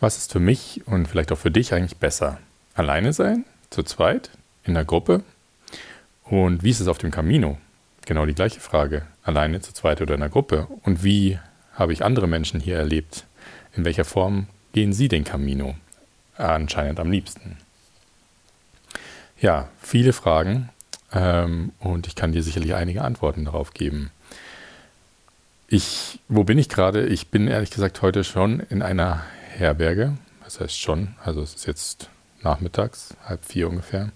Was ist für mich und vielleicht auch für dich eigentlich besser? Alleine sein, zu zweit, in der Gruppe? Und wie ist es auf dem Camino? Genau die gleiche Frage. Alleine, zu zweit oder in der Gruppe? Und wie habe ich andere Menschen hier erlebt? In welcher Form gehen sie den Camino? Anscheinend am liebsten. Ja, viele Fragen ähm, und ich kann dir sicherlich einige Antworten darauf geben. Ich, wo bin ich gerade? Ich bin ehrlich gesagt heute schon in einer Herberge. Das heißt schon, also es ist jetzt nachmittags, halb vier ungefähr.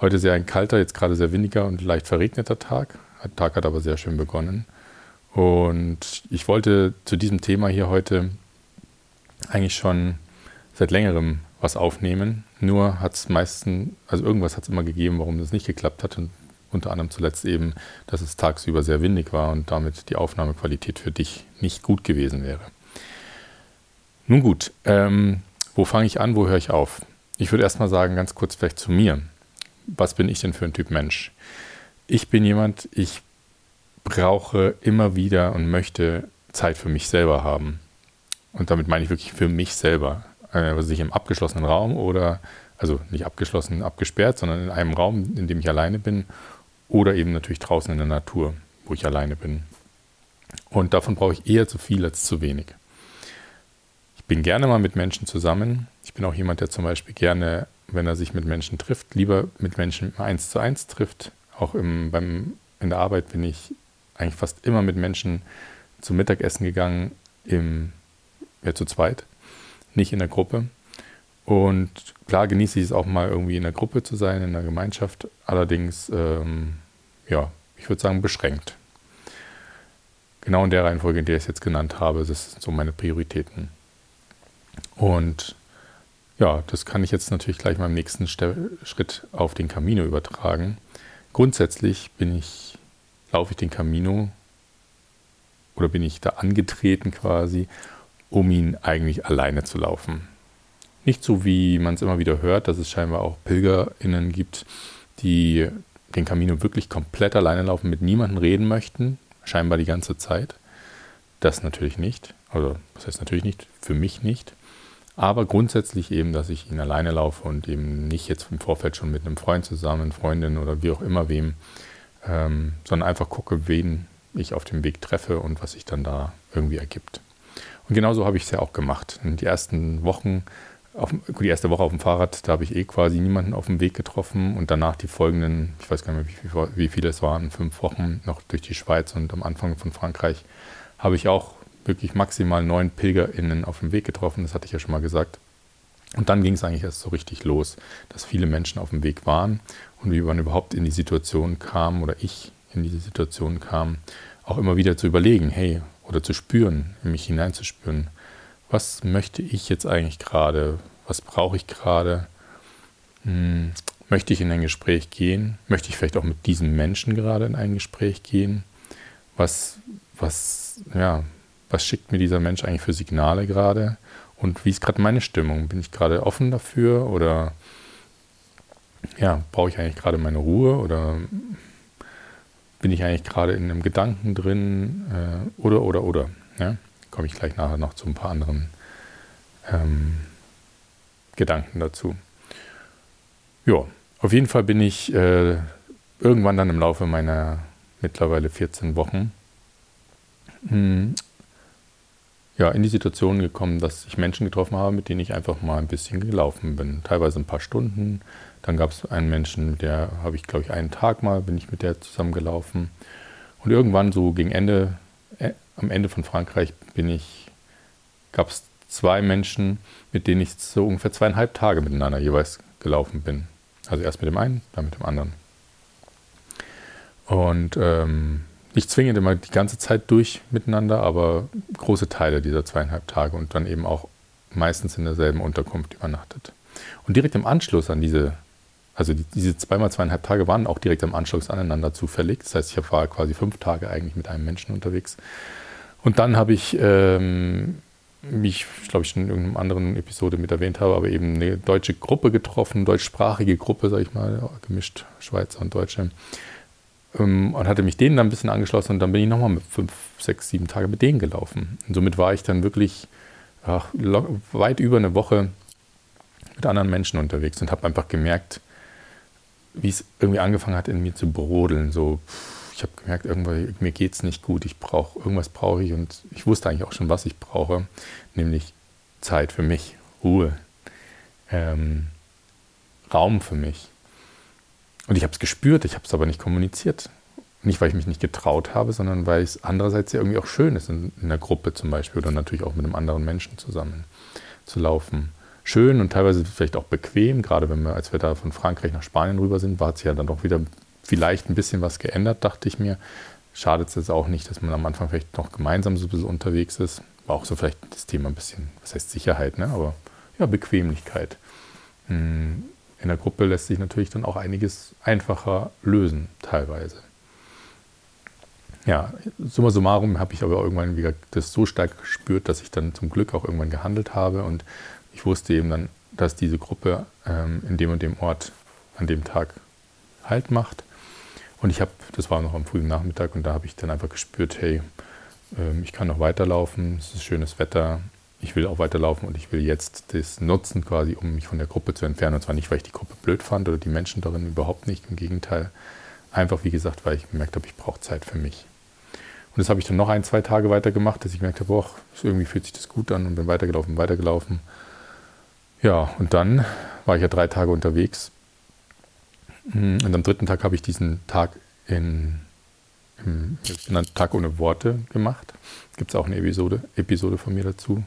Heute sehr ein kalter, jetzt gerade sehr windiger und leicht verregneter Tag. Der Tag hat aber sehr schön begonnen. Und ich wollte zu diesem Thema hier heute eigentlich schon seit längerem was aufnehmen. Nur hat es meistens, also irgendwas hat es immer gegeben, warum das nicht geklappt hat. Und unter anderem zuletzt eben, dass es tagsüber sehr windig war und damit die Aufnahmequalität für dich nicht gut gewesen wäre. Nun gut, ähm, wo fange ich an, wo höre ich auf? Ich würde erstmal sagen, ganz kurz vielleicht zu mir. Was bin ich denn für ein Typ Mensch? Ich bin jemand, ich brauche immer wieder und möchte Zeit für mich selber haben. Und damit meine ich wirklich für mich selber. Also nicht im abgeschlossenen Raum oder, also nicht abgeschlossen, abgesperrt, sondern in einem Raum, in dem ich alleine bin. Oder eben natürlich draußen in der Natur, wo ich alleine bin. Und davon brauche ich eher zu viel als zu wenig bin gerne mal mit Menschen zusammen. Ich bin auch jemand, der zum Beispiel gerne, wenn er sich mit Menschen trifft, lieber mit Menschen eins zu eins trifft. Auch im, beim, in der Arbeit bin ich eigentlich fast immer mit Menschen zum Mittagessen gegangen, im, ja, zu zweit, nicht in der Gruppe. Und klar genieße ich es auch mal irgendwie in der Gruppe zu sein, in der Gemeinschaft. Allerdings, ähm, ja, ich würde sagen, beschränkt. Genau in der Reihenfolge, in der ich es jetzt genannt habe, das sind so meine Prioritäten. Und ja, das kann ich jetzt natürlich gleich im nächsten Schritt auf den Camino übertragen. Grundsätzlich bin ich, laufe ich den Camino oder bin ich da angetreten quasi, um ihn eigentlich alleine zu laufen. Nicht so, wie man es immer wieder hört, dass es scheinbar auch PilgerInnen gibt, die den Camino wirklich komplett alleine laufen, mit niemandem reden möchten, scheinbar die ganze Zeit. Das natürlich nicht. Also, das heißt natürlich nicht, für mich nicht. Aber grundsätzlich eben, dass ich ihn alleine laufe und eben nicht jetzt im Vorfeld schon mit einem Freund zusammen, Freundin oder wie auch immer wem, ähm, sondern einfach gucke, wen ich auf dem Weg treffe und was sich dann da irgendwie ergibt. Und genauso habe ich es ja auch gemacht. In die ersten Wochen, auf, die erste Woche auf dem Fahrrad, da habe ich eh quasi niemanden auf dem Weg getroffen und danach die folgenden, ich weiß gar nicht mehr, wie, wie viele es waren, fünf Wochen noch durch die Schweiz und am Anfang von Frankreich, habe ich auch wirklich maximal neun PilgerInnen auf dem Weg getroffen, das hatte ich ja schon mal gesagt. Und dann ging es eigentlich erst so richtig los, dass viele Menschen auf dem Weg waren und wie man überhaupt in die Situation kam oder ich in diese Situation kam, auch immer wieder zu überlegen, hey, oder zu spüren, in mich hineinzuspüren, was möchte ich jetzt eigentlich gerade, was brauche ich gerade, hm, möchte ich in ein Gespräch gehen, möchte ich vielleicht auch mit diesem Menschen gerade in ein Gespräch gehen, was, was, ja, was schickt mir dieser Mensch eigentlich für Signale gerade und wie ist gerade meine Stimmung? Bin ich gerade offen dafür oder ja, brauche ich eigentlich gerade meine Ruhe oder bin ich eigentlich gerade in einem Gedanken drin äh, oder oder oder. Ja? Komme ich gleich nachher noch zu ein paar anderen ähm, Gedanken dazu. Ja, auf jeden Fall bin ich äh, irgendwann dann im Laufe meiner mittlerweile 14 Wochen mh, hm, ja, in die Situation gekommen, dass ich Menschen getroffen habe, mit denen ich einfach mal ein bisschen gelaufen bin. Teilweise ein paar Stunden. Dann gab es einen Menschen, der habe ich, glaube ich, einen Tag mal, bin ich mit der zusammen gelaufen. Und irgendwann so gegen Ende, äh, am Ende von Frankreich bin ich, gab es zwei Menschen, mit denen ich so ungefähr zweieinhalb Tage miteinander jeweils gelaufen bin. Also erst mit dem einen, dann mit dem anderen. Und ähm, nicht zwingend immer die ganze Zeit durch miteinander, aber große Teile dieser zweieinhalb Tage und dann eben auch meistens in derselben Unterkunft übernachtet. Und direkt im Anschluss an diese, also die, diese zweimal zweieinhalb Tage waren auch direkt im Anschluss aneinander zufällig. Das heißt, ich war quasi fünf Tage eigentlich mit einem Menschen unterwegs. Und dann habe ich, ähm, wie ich glaube ich schon in irgendeiner anderen Episode mit erwähnt habe, aber eben eine deutsche Gruppe getroffen, deutschsprachige Gruppe, sage ich mal, gemischt Schweizer und Deutsche und hatte mich denen dann ein bisschen angeschlossen und dann bin ich nochmal mit fünf, sechs, sieben Tage mit denen gelaufen. Und somit war ich dann wirklich ach, weit über eine Woche mit anderen Menschen unterwegs und habe einfach gemerkt, wie es irgendwie angefangen hat, in mir zu brodeln. So, ich habe gemerkt, irgendwie, mir geht es nicht gut, ich brauche, irgendwas brauche ich und ich wusste eigentlich auch schon, was ich brauche, nämlich Zeit für mich, Ruhe, ähm, Raum für mich. Und ich habe es gespürt, ich habe es aber nicht kommuniziert. Nicht, weil ich mich nicht getraut habe, sondern weil es andererseits ja irgendwie auch schön ist, in, in einer Gruppe zum Beispiel oder natürlich auch mit einem anderen Menschen zusammen zu laufen. Schön und teilweise vielleicht auch bequem, gerade wenn wir, als wir da von Frankreich nach Spanien rüber sind, war es ja dann doch wieder vielleicht ein bisschen was geändert, dachte ich mir. Schadet es jetzt auch nicht, dass man am Anfang vielleicht noch gemeinsam so ein bisschen unterwegs ist. War auch so vielleicht das Thema ein bisschen, was heißt Sicherheit, ne? aber ja, Bequemlichkeit. Hm, in der Gruppe lässt sich natürlich dann auch einiges einfacher lösen, teilweise ja, summa summarum habe ich aber irgendwann wieder das so stark gespürt, dass ich dann zum Glück auch irgendwann gehandelt habe und ich wusste eben dann, dass diese Gruppe ähm, in dem und dem Ort an dem Tag Halt macht. Und ich habe, das war noch am frühen Nachmittag und da habe ich dann einfach gespürt, hey, ähm, ich kann noch weiterlaufen, es ist schönes Wetter, ich will auch weiterlaufen und ich will jetzt das nutzen quasi, um mich von der Gruppe zu entfernen. Und zwar nicht, weil ich die Gruppe blöd fand oder die Menschen darin überhaupt nicht, im Gegenteil. Einfach, wie gesagt, weil ich gemerkt habe, ich brauche Zeit für mich. Und das habe ich dann noch ein, zwei Tage weitergemacht, dass ich gemerkt habe, boah, irgendwie fühlt sich das gut an und bin weitergelaufen, weitergelaufen. Ja, und dann war ich ja drei Tage unterwegs. Und am dritten Tag habe ich diesen Tag in, im genannten Tag ohne Worte gemacht. Gibt es auch eine Episode, Episode von mir dazu,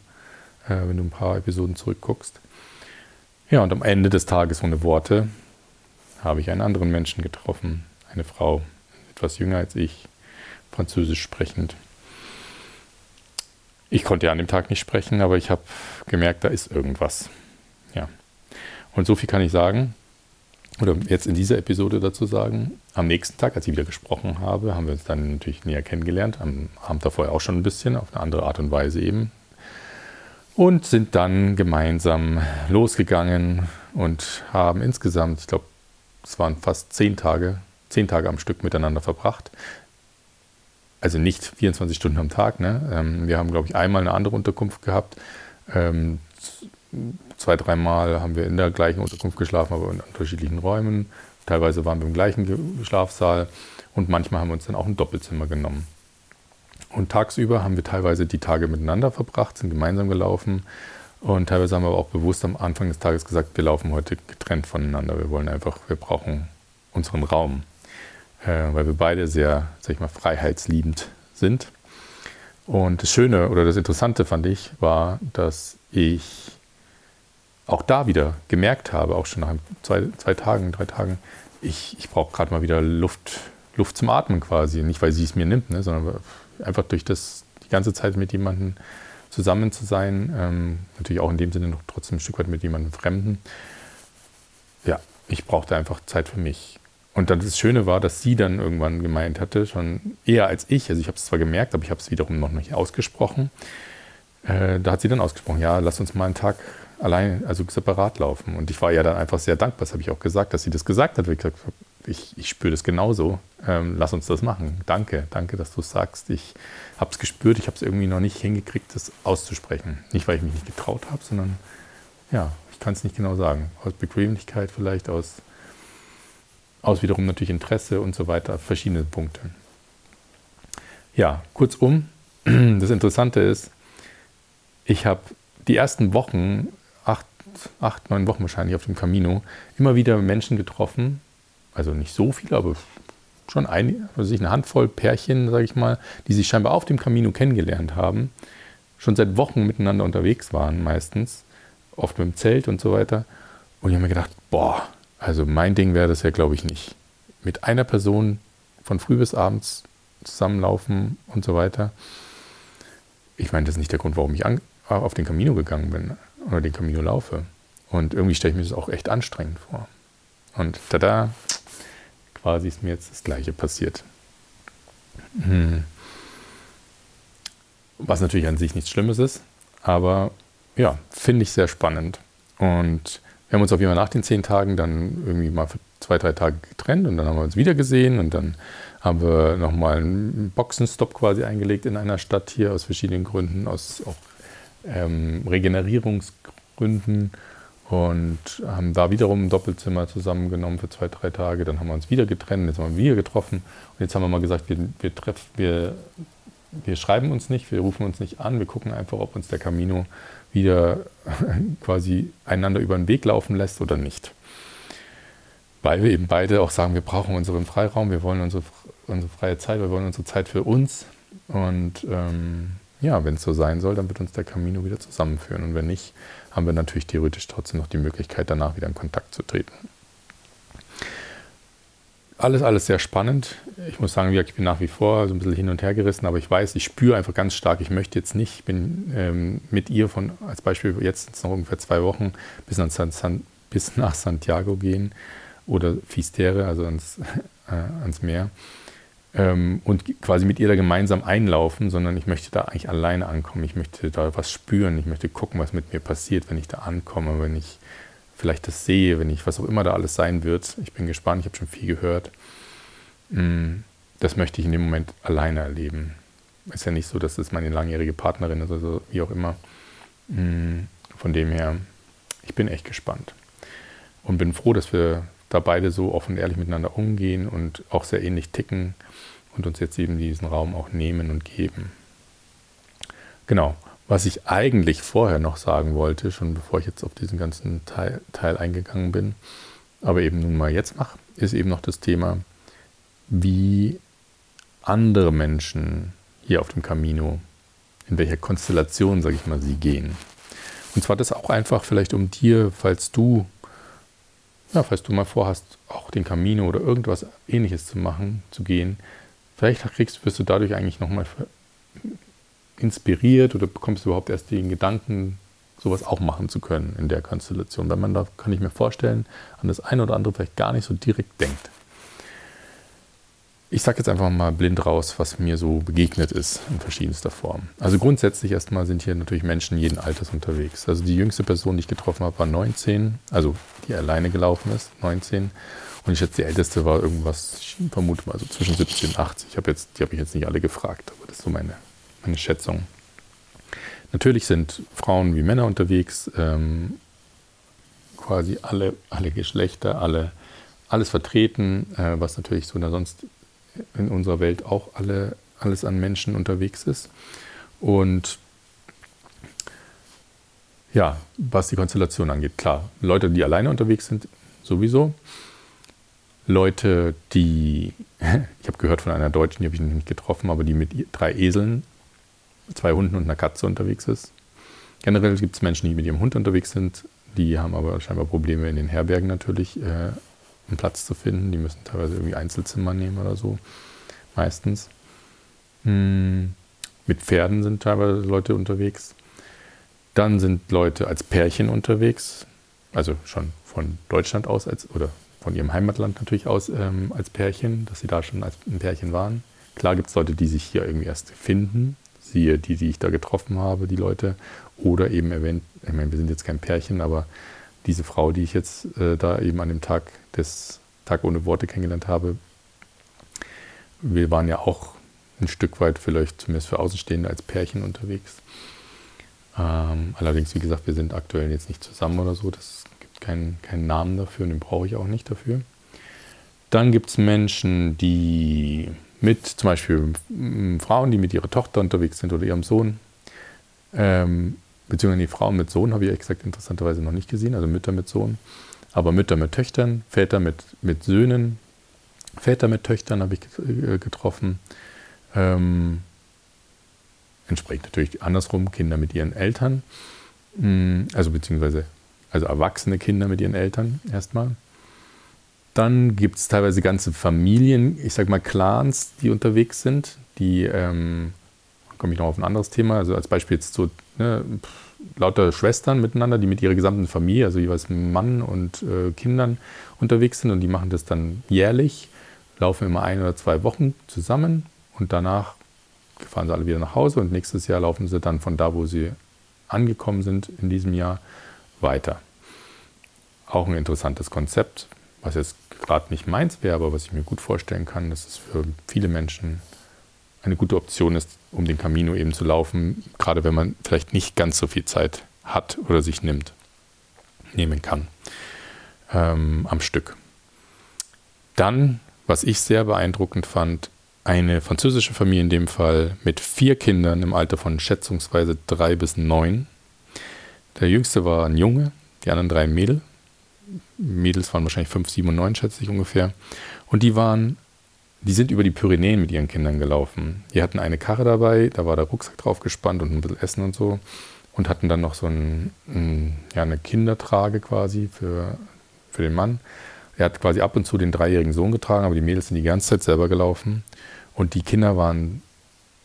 äh, wenn du ein paar Episoden zurückguckst. Ja, und am Ende des Tages ohne Worte habe ich einen anderen Menschen getroffen, eine Frau, etwas jünger als ich, Französisch sprechend. Ich konnte ja an dem Tag nicht sprechen, aber ich habe gemerkt, da ist irgendwas. Ja. Und so viel kann ich sagen, oder jetzt in dieser Episode dazu sagen. Am nächsten Tag, als ich wieder gesprochen habe, haben wir uns dann natürlich näher kennengelernt. Am Abend davor auch schon ein bisschen, auf eine andere Art und Weise eben. Und sind dann gemeinsam losgegangen und haben insgesamt, ich glaube, es waren fast zehn Tage, zehn Tage am Stück miteinander verbracht also nicht 24 Stunden am Tag. Ne? Ähm, wir haben, glaube ich, einmal eine andere Unterkunft gehabt. Ähm, zwei, dreimal haben wir in der gleichen Unterkunft geschlafen, aber in unterschiedlichen Räumen. Teilweise waren wir im gleichen Schlafsaal und manchmal haben wir uns dann auch ein Doppelzimmer genommen. Und tagsüber haben wir teilweise die Tage miteinander verbracht, sind gemeinsam gelaufen. Und teilweise haben wir aber auch bewusst am Anfang des Tages gesagt, wir laufen heute getrennt voneinander. Wir wollen einfach, wir brauchen unseren Raum äh, weil wir beide sehr, sag ich mal, freiheitsliebend sind. Und das Schöne oder das Interessante fand ich, war, dass ich auch da wieder gemerkt habe, auch schon nach zwei, zwei Tagen, drei Tagen, ich, ich brauche gerade mal wieder Luft, Luft zum Atmen quasi. Nicht, weil sie es mir nimmt, ne, sondern einfach durch das, die ganze Zeit mit jemandem zusammen zu sein. Ähm, natürlich auch in dem Sinne noch trotzdem ein Stück weit mit jemandem Fremden. Ja, ich brauchte einfach Zeit für mich. Und dann das Schöne war, dass sie dann irgendwann gemeint hatte, schon eher als ich, also ich habe es zwar gemerkt, aber ich habe es wiederum noch nicht ausgesprochen. Äh, da hat sie dann ausgesprochen, ja, lass uns mal einen Tag allein, also separat laufen. Und ich war ja dann einfach sehr dankbar, das habe ich auch gesagt, dass sie das gesagt hat. Ich, gesagt, ich, ich spüre das genauso, ähm, lass uns das machen. Danke, danke, dass du es sagst. Ich habe es gespürt, ich habe es irgendwie noch nicht hingekriegt, das auszusprechen. Nicht, weil ich mich nicht getraut habe, sondern ja, ich kann es nicht genau sagen. Aus Bequemlichkeit vielleicht, aus aus wiederum natürlich Interesse und so weiter, verschiedene Punkte. Ja, kurzum, das Interessante ist, ich habe die ersten Wochen, acht, acht, neun Wochen wahrscheinlich auf dem Camino, immer wieder Menschen getroffen, also nicht so viele, aber schon ein, also eine Handvoll Pärchen, sage ich mal, die sich scheinbar auf dem Camino kennengelernt haben, schon seit Wochen miteinander unterwegs waren meistens, oft mit dem Zelt und so weiter. Und ich habe mir gedacht, boah, also mein Ding wäre das ja, glaube ich, nicht. Mit einer Person von früh bis abends zusammenlaufen und so weiter. Ich meine, das ist nicht der Grund, warum ich an, auf den Camino gegangen bin oder den Camino laufe. Und irgendwie stelle ich mir das auch echt anstrengend vor. Und tada, quasi ist mir jetzt das Gleiche passiert. Hm. Was natürlich an sich nichts Schlimmes ist, aber ja, finde ich sehr spannend. Und wir haben uns auf jeden Fall nach den zehn Tagen dann irgendwie mal für zwei, drei Tage getrennt und dann haben wir uns wieder gesehen und dann haben wir nochmal einen Boxenstopp quasi eingelegt in einer Stadt hier aus verschiedenen Gründen, aus auch ähm, Regenerierungsgründen und haben da wiederum ein Doppelzimmer zusammengenommen für zwei, drei Tage. Dann haben wir uns wieder getrennt, jetzt haben wir wieder getroffen und jetzt haben wir mal gesagt, wir, wir, treff, wir, wir schreiben uns nicht, wir rufen uns nicht an, wir gucken einfach, ob uns der Camino wieder quasi einander über den Weg laufen lässt oder nicht. Weil wir eben beide auch sagen, wir brauchen unseren Freiraum, wir wollen unsere, unsere freie Zeit, wir wollen unsere Zeit für uns. Und ähm, ja, wenn es so sein soll, dann wird uns der Camino wieder zusammenführen. Und wenn nicht, haben wir natürlich theoretisch trotzdem noch die Möglichkeit, danach wieder in Kontakt zu treten. Alles, alles sehr spannend. Ich muss sagen, ich bin nach wie vor so ein bisschen hin und her gerissen, aber ich weiß, ich spüre einfach ganz stark, ich möchte jetzt nicht, ich bin ähm, mit ihr von, als Beispiel jetzt noch ungefähr zwei Wochen bis, nach, San, bis nach Santiago gehen oder Fistere, also ans, äh, ans Meer ähm, und quasi mit ihr da gemeinsam einlaufen, sondern ich möchte da eigentlich alleine ankommen. Ich möchte da was spüren. Ich möchte gucken, was mit mir passiert, wenn ich da ankomme, wenn ich vielleicht das sehe, wenn ich was auch immer da alles sein wird. Ich bin gespannt, ich habe schon viel gehört. Mm, das möchte ich in dem Moment alleine erleben. Ist ja nicht so, dass es meine langjährige Partnerin ist, also wie auch immer. Mm, von dem her, ich bin echt gespannt und bin froh, dass wir da beide so offen und ehrlich miteinander umgehen und auch sehr ähnlich ticken und uns jetzt eben diesen Raum auch nehmen und geben. Genau, was ich eigentlich vorher noch sagen wollte, schon bevor ich jetzt auf diesen ganzen Teil, Teil eingegangen bin, aber eben nun mal jetzt mache, ist eben noch das Thema, wie andere Menschen hier auf dem Camino, in welcher Konstellation, sage ich mal, sie gehen. Und zwar das auch einfach vielleicht um dir, falls du ja, falls du mal vorhast, auch den Camino oder irgendwas ähnliches zu machen, zu gehen, vielleicht kriegst, wirst du dadurch eigentlich nochmal inspiriert oder bekommst du überhaupt erst den Gedanken, sowas auch machen zu können in der Konstellation, weil man da, kann ich mir vorstellen, an das eine oder andere vielleicht gar nicht so direkt denkt. Ich sage jetzt einfach mal blind raus, was mir so begegnet ist in verschiedenster Form. Also grundsätzlich erstmal sind hier natürlich Menschen jeden Alters unterwegs. Also die jüngste Person, die ich getroffen habe, war 19, also die alleine gelaufen ist, 19. Und ich schätze, die älteste war irgendwas, ich vermute mal so zwischen 70 und 80. Ich habe jetzt, die habe ich jetzt nicht alle gefragt, aber das ist so meine, meine Schätzung. Natürlich sind Frauen wie Männer unterwegs, ähm, quasi alle, alle Geschlechter, alle, alles vertreten, äh, was natürlich so sonst in unserer Welt auch alle, alles an Menschen unterwegs ist. Und ja, was die Konstellation angeht, klar, Leute, die alleine unterwegs sind, sowieso. Leute, die, ich habe gehört von einer Deutschen, die habe ich noch nicht getroffen, aber die mit drei Eseln, zwei Hunden und einer Katze unterwegs ist. Generell gibt es Menschen, die mit ihrem Hund unterwegs sind, die haben aber scheinbar Probleme in den Herbergen natürlich, äh, einen Platz zu finden. Die müssen teilweise irgendwie Einzelzimmer nehmen oder so, meistens. Hm. Mit Pferden sind teilweise Leute unterwegs. Dann sind Leute als Pärchen unterwegs, also schon von Deutschland aus als, oder von ihrem Heimatland natürlich aus ähm, als Pärchen, dass sie da schon als ein Pärchen waren. Klar gibt es Leute, die sich hier irgendwie erst finden, siehe die, die ich da getroffen habe, die Leute, oder eben erwähnt, ich meine, wir sind jetzt kein Pärchen, aber diese Frau, die ich jetzt äh, da eben an dem Tag des Tag ohne Worte kennengelernt habe, wir waren ja auch ein Stück weit vielleicht zumindest für Außenstehende als Pärchen unterwegs. Ähm, allerdings, wie gesagt, wir sind aktuell jetzt nicht zusammen oder so. Das gibt keinen, keinen Namen dafür und den brauche ich auch nicht dafür. Dann gibt es Menschen, die mit zum Beispiel Frauen, die mit ihrer Tochter unterwegs sind oder ihrem Sohn, ähm, beziehungsweise die Frauen mit Sohn habe ich exakt interessanterweise noch nicht gesehen, also Mütter mit Sohn, aber Mütter mit Töchtern, Väter mit, mit Söhnen, Väter mit Töchtern habe ich äh, getroffen. Ähm, entsprechend natürlich andersrum, Kinder mit ihren Eltern, mm, also beziehungsweise also erwachsene Kinder mit ihren Eltern erstmal. Dann gibt es teilweise ganze Familien, ich sag mal Clans, die unterwegs sind, die, ähm, komme ich noch auf ein anderes Thema, also als Beispiel jetzt so ne, lauter Schwestern miteinander, die mit ihrer gesamten Familie, also jeweils Mann und äh, Kindern unterwegs sind und die machen das dann jährlich, laufen immer ein oder zwei Wochen zusammen und danach fahren sie alle wieder nach Hause und nächstes Jahr laufen sie dann von da, wo sie angekommen sind in diesem Jahr, weiter. Auch ein interessantes Konzept, was jetzt gerade nicht meins wäre, aber was ich mir gut vorstellen kann, dass es für viele Menschen eine gute Option ist, um den Camino eben zu laufen, gerade wenn man vielleicht nicht ganz so viel Zeit hat oder sich nimmt, nehmen kann ähm, am Stück. Dann, was ich sehr beeindruckend fand, eine französische Familie in dem Fall mit vier Kindern im Alter von schätzungsweise drei bis neun. Der jüngste war ein Junge, die anderen drei Mädel. Mädels waren wahrscheinlich fünf, sieben und neun, schätze ich ungefähr. Und die waren, die sind über die Pyrenäen mit ihren Kindern gelaufen. Die hatten eine Karre dabei, da war der Rucksack drauf gespannt und ein bisschen Essen und so. Und hatten dann noch so ein, ein, ja, eine Kindertrage quasi für, für den Mann. Er hat quasi ab und zu den dreijährigen Sohn getragen, aber die Mädels sind die ganze Zeit selber gelaufen. Und die Kinder waren,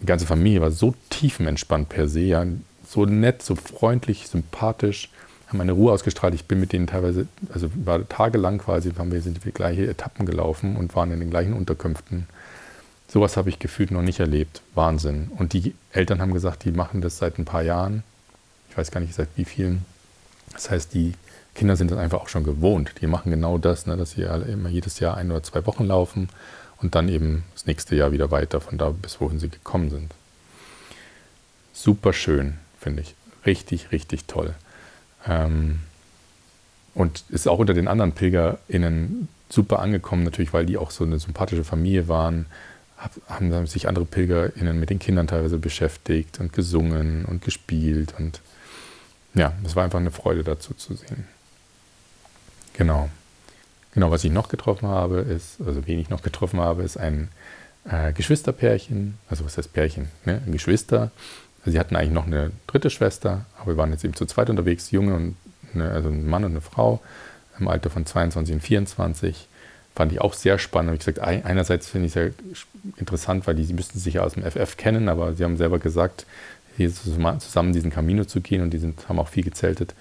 die ganze Familie war so tiefenentspannt per se, ja, so nett, so freundlich, sympathisch, haben eine Ruhe ausgestrahlt. Ich bin mit denen teilweise, also war tagelang quasi, haben wir, sind wir gleiche Etappen gelaufen und waren in den gleichen Unterkünften. Sowas habe ich gefühlt noch nicht erlebt. Wahnsinn. Und die Eltern haben gesagt, die machen das seit ein paar Jahren. Ich weiß gar nicht seit wie vielen. Das heißt, die Kinder sind das einfach auch schon gewohnt. Die machen genau das, ne, dass sie immer jedes Jahr ein oder zwei Wochen laufen und dann eben das nächste Jahr wieder weiter von da bis wohin sie gekommen sind. Super schön, finde ich. Richtig, richtig toll. Ähm, und ist auch unter den anderen PilgerInnen super angekommen, natürlich, weil die auch so eine sympathische Familie waren. haben sich andere PilgerInnen mit den Kindern teilweise beschäftigt und gesungen und gespielt. Und ja, es war einfach eine Freude dazu zu sehen. Genau. Genau, was ich noch getroffen habe, ist, also wen ich noch getroffen habe, ist ein äh, Geschwisterpärchen. Also was heißt Pärchen? Ne? Ein Geschwister. Also sie hatten eigentlich noch eine dritte Schwester, aber wir waren jetzt eben zu zweit unterwegs, Junge und eine, also ein Mann und eine Frau im Alter von 22 und 24. Fand ich auch sehr spannend. Wie gesagt, einerseits finde ich es sehr interessant, weil die, müssten sich ja aus dem FF kennen, aber sie haben selber gesagt, hier zusammen diesen Camino zu gehen und die sind, haben auch viel gezeltet,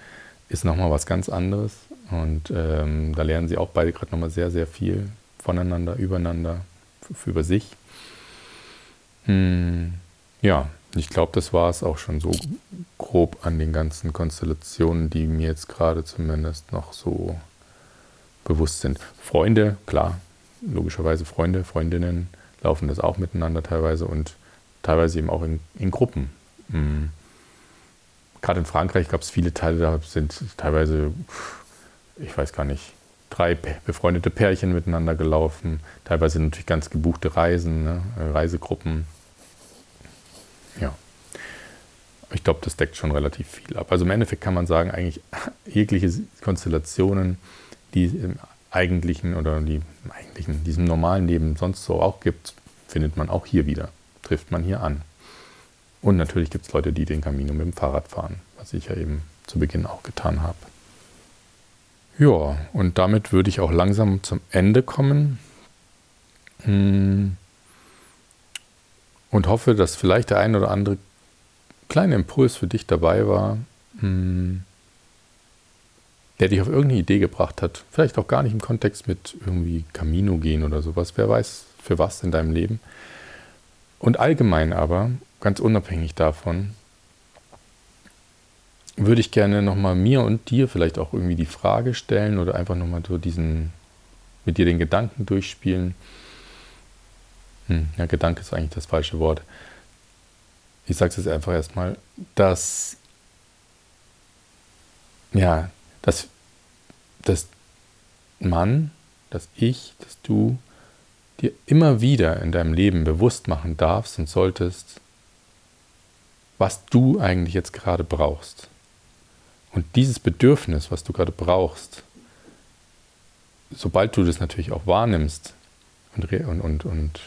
ist nochmal was ganz anderes. Und ähm, da lernen sie auch beide gerade nochmal sehr, sehr viel voneinander, übereinander, über sich. Hm, ja, ich glaube, das war es auch schon so grob an den ganzen Konstellationen, die mir jetzt gerade zumindest noch so bewusst sind. Freunde, klar, logischerweise Freunde, Freundinnen laufen das auch miteinander teilweise und teilweise eben auch in, in Gruppen. Hm. Gerade in Frankreich gab es viele Teile, da sind teilweise ich weiß gar nicht, drei befreundete Pärchen miteinander gelaufen, teilweise natürlich ganz gebuchte Reisen, ne? Äh, Reisegruppen. Ja. Ich glaube, das deckt schon relativ viel ab. Also im Endeffekt kann man sagen, eigentlich jegliche Konstellationen, die im eigentlichen oder die im eigentlichen, diesem normalen Leben sonst so auch gibt, findet man auch hier wieder, trifft man hier an. Und natürlich gibt es Leute, die den Camino mit dem Fahrrad fahren, was ich ja eben zu Beginn auch getan habe. Ja, und damit würde ich auch langsam zum Ende kommen. Hm. Und hoffe, dass vielleicht der ein oder andere kleine Impuls für dich dabei war, hm, der dich auf irgendeine Idee gebracht hat. Vielleicht auch gar nicht im Kontext mit irgendwie Camino gehen oder sowas. Wer weiß, für was in deinem Leben. Und allgemein aber, ganz unabhängig davon, würde ich gerne nochmal mir und dir vielleicht auch irgendwie die Frage stellen oder einfach nochmal so diesen, mit dir den Gedanken durchspielen. Hm, ja, Gedanke ist eigentlich das falsche Wort. Ich sage es jetzt einfach erstmal, dass, ja, dass, dass man, dass ich, dass du dir immer wieder in deinem Leben bewusst machen darfst und solltest, was du eigentlich jetzt gerade brauchst. Und dieses Bedürfnis, was du gerade brauchst, sobald du das natürlich auch wahrnimmst und, und, und, und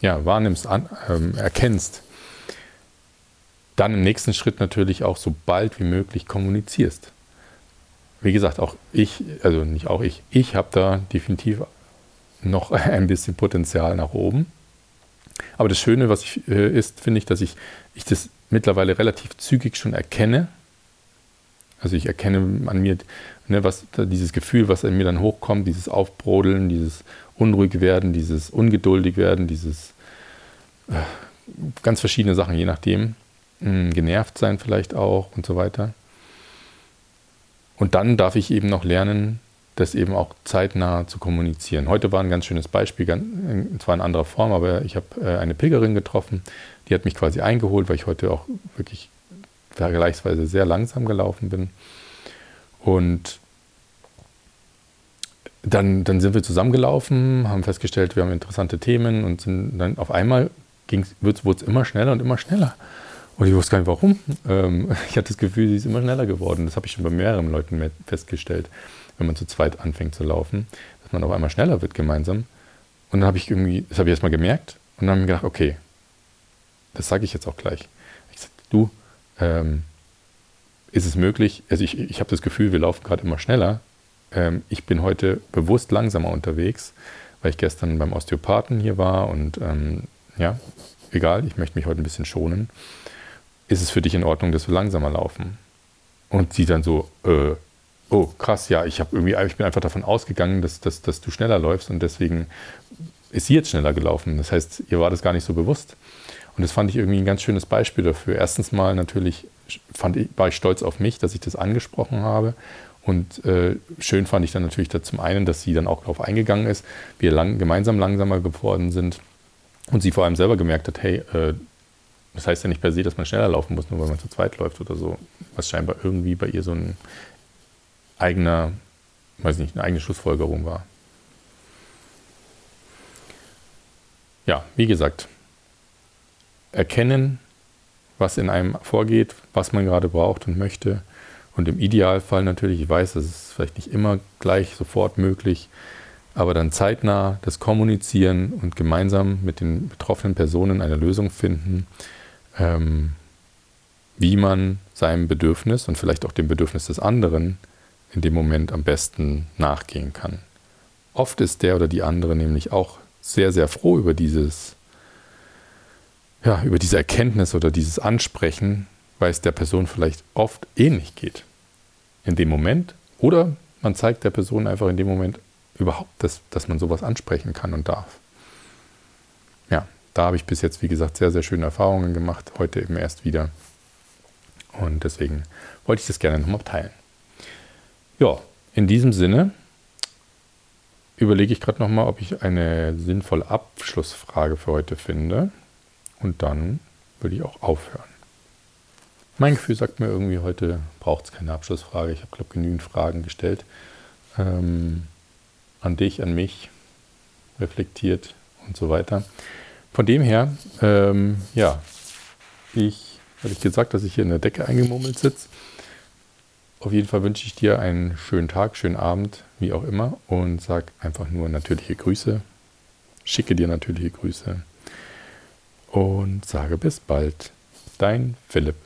ja, wahrnimmst, an, ähm, erkennst, dann im nächsten Schritt natürlich auch so bald wie möglich kommunizierst. Wie gesagt, auch ich, also nicht auch ich, ich habe da definitiv noch ein bisschen Potenzial nach oben. Aber das Schöne, was ich, äh, ist, finde ich, dass ich, ich das mittlerweile relativ zügig schon erkenne. Also ich erkenne an mir, ne, was dieses Gefühl, was in mir dann hochkommt, dieses Aufbrodeln, dieses unruhig werden, dieses ungeduldig werden, dieses äh, ganz verschiedene Sachen, je nachdem, mh, hm, genervt sein vielleicht auch und so weiter. Und dann darf ich eben noch lernen, das eben auch zeitnah zu kommunizieren. Heute war ein ganz schönes Beispiel, zwar in anderer Form, aber ich habe äh, eine Pilgerin getroffen, die hat mich quasi eingeholt, weil ich heute auch wirklich vergleichsweise sehr langsam gelaufen bin. Und dann, dann sind wir zusammengelaufen, haben festgestellt, wir haben interessante Themen und sind dann auf einmal wurde es immer schneller und immer schneller. Und ich wusste gar nicht warum. Ähm, ich hatte das Gefühl, sie ist immer schneller geworden. Das habe ich schon bei mehreren Leuten festgestellt, wenn man zu zweit anfängt zu laufen, dass man auf einmal schneller wird gemeinsam. Und dann habe ich irgendwie, das habe ich erstmal gemerkt und dann habe ich mir gedacht, okay, das sage ich jetzt auch gleich. Ich sage, du, ähm, ist es möglich, also ich, ich habe das Gefühl, wir laufen gerade immer schneller. Ähm, ich bin heute bewusst langsamer unterwegs, weil ich gestern beim Osteopathen hier war und ähm, ja, egal, ich möchte mich heute ein bisschen schonen. Ist es für dich in Ordnung, dass wir langsamer laufen? Und sie dann so, äh, oh krass, ja, ich irgendwie, ich bin einfach davon ausgegangen, dass, dass, dass du schneller läufst und deswegen ist sie jetzt schneller gelaufen. Das heißt, ihr war das gar nicht so bewusst. Und das fand ich irgendwie ein ganz schönes Beispiel dafür. Erstens mal natürlich fand ich, war ich stolz auf mich, dass ich das angesprochen habe. Und äh, schön fand ich dann natürlich da zum einen, dass sie dann auch darauf eingegangen ist, wir lang, gemeinsam langsamer geworden sind und sie vor allem selber gemerkt hat, hey, äh, das heißt ja nicht per se, dass man schneller laufen muss, nur weil man zu zweit läuft oder so. Was scheinbar irgendwie bei ihr so ein eigener, weiß nicht, eine eigene Schlussfolgerung war. Ja, wie gesagt, erkennen, was in einem vorgeht, was man gerade braucht und möchte. Und im Idealfall natürlich, ich weiß, das ist vielleicht nicht immer gleich sofort möglich, aber dann zeitnah das Kommunizieren und gemeinsam mit den betroffenen Personen eine Lösung finden, ähm, wie man seinem Bedürfnis und vielleicht auch dem Bedürfnis des anderen in dem Moment am besten nachgehen kann. Oft ist der oder die andere nämlich auch sehr, sehr froh über dieses, ja, über diese Erkenntnis oder dieses Ansprechen, weil es der Person vielleicht oft ähnlich geht. In dem Moment. Oder man zeigt der Person einfach in dem Moment, überhaupt, dass, dass man sowas ansprechen kann und darf. Ja, da habe ich bis jetzt, wie gesagt, sehr, sehr schöne Erfahrungen gemacht. Heute eben erst wieder. Und deswegen wollte ich das gerne nochmal teilen. Ja, in diesem Sinne überlege ich gerade nochmal, ob ich eine sinnvolle Abschlussfrage für heute finde. Und dann würde ich auch aufhören. Mein Gefühl sagt mir irgendwie, heute braucht es keine Abschlussfrage. Ich habe, glaube genügend Fragen gestellt. Ähm, an dich, an mich reflektiert und so weiter. Von dem her, ähm, ja, ich habe ich gesagt, dass ich hier in der Decke eingemummelt sitze. Auf jeden Fall wünsche ich dir einen schönen Tag, schönen Abend, wie auch immer, und sag einfach nur natürliche Grüße. Schicke dir natürliche Grüße und sage bis bald. Dein Philipp.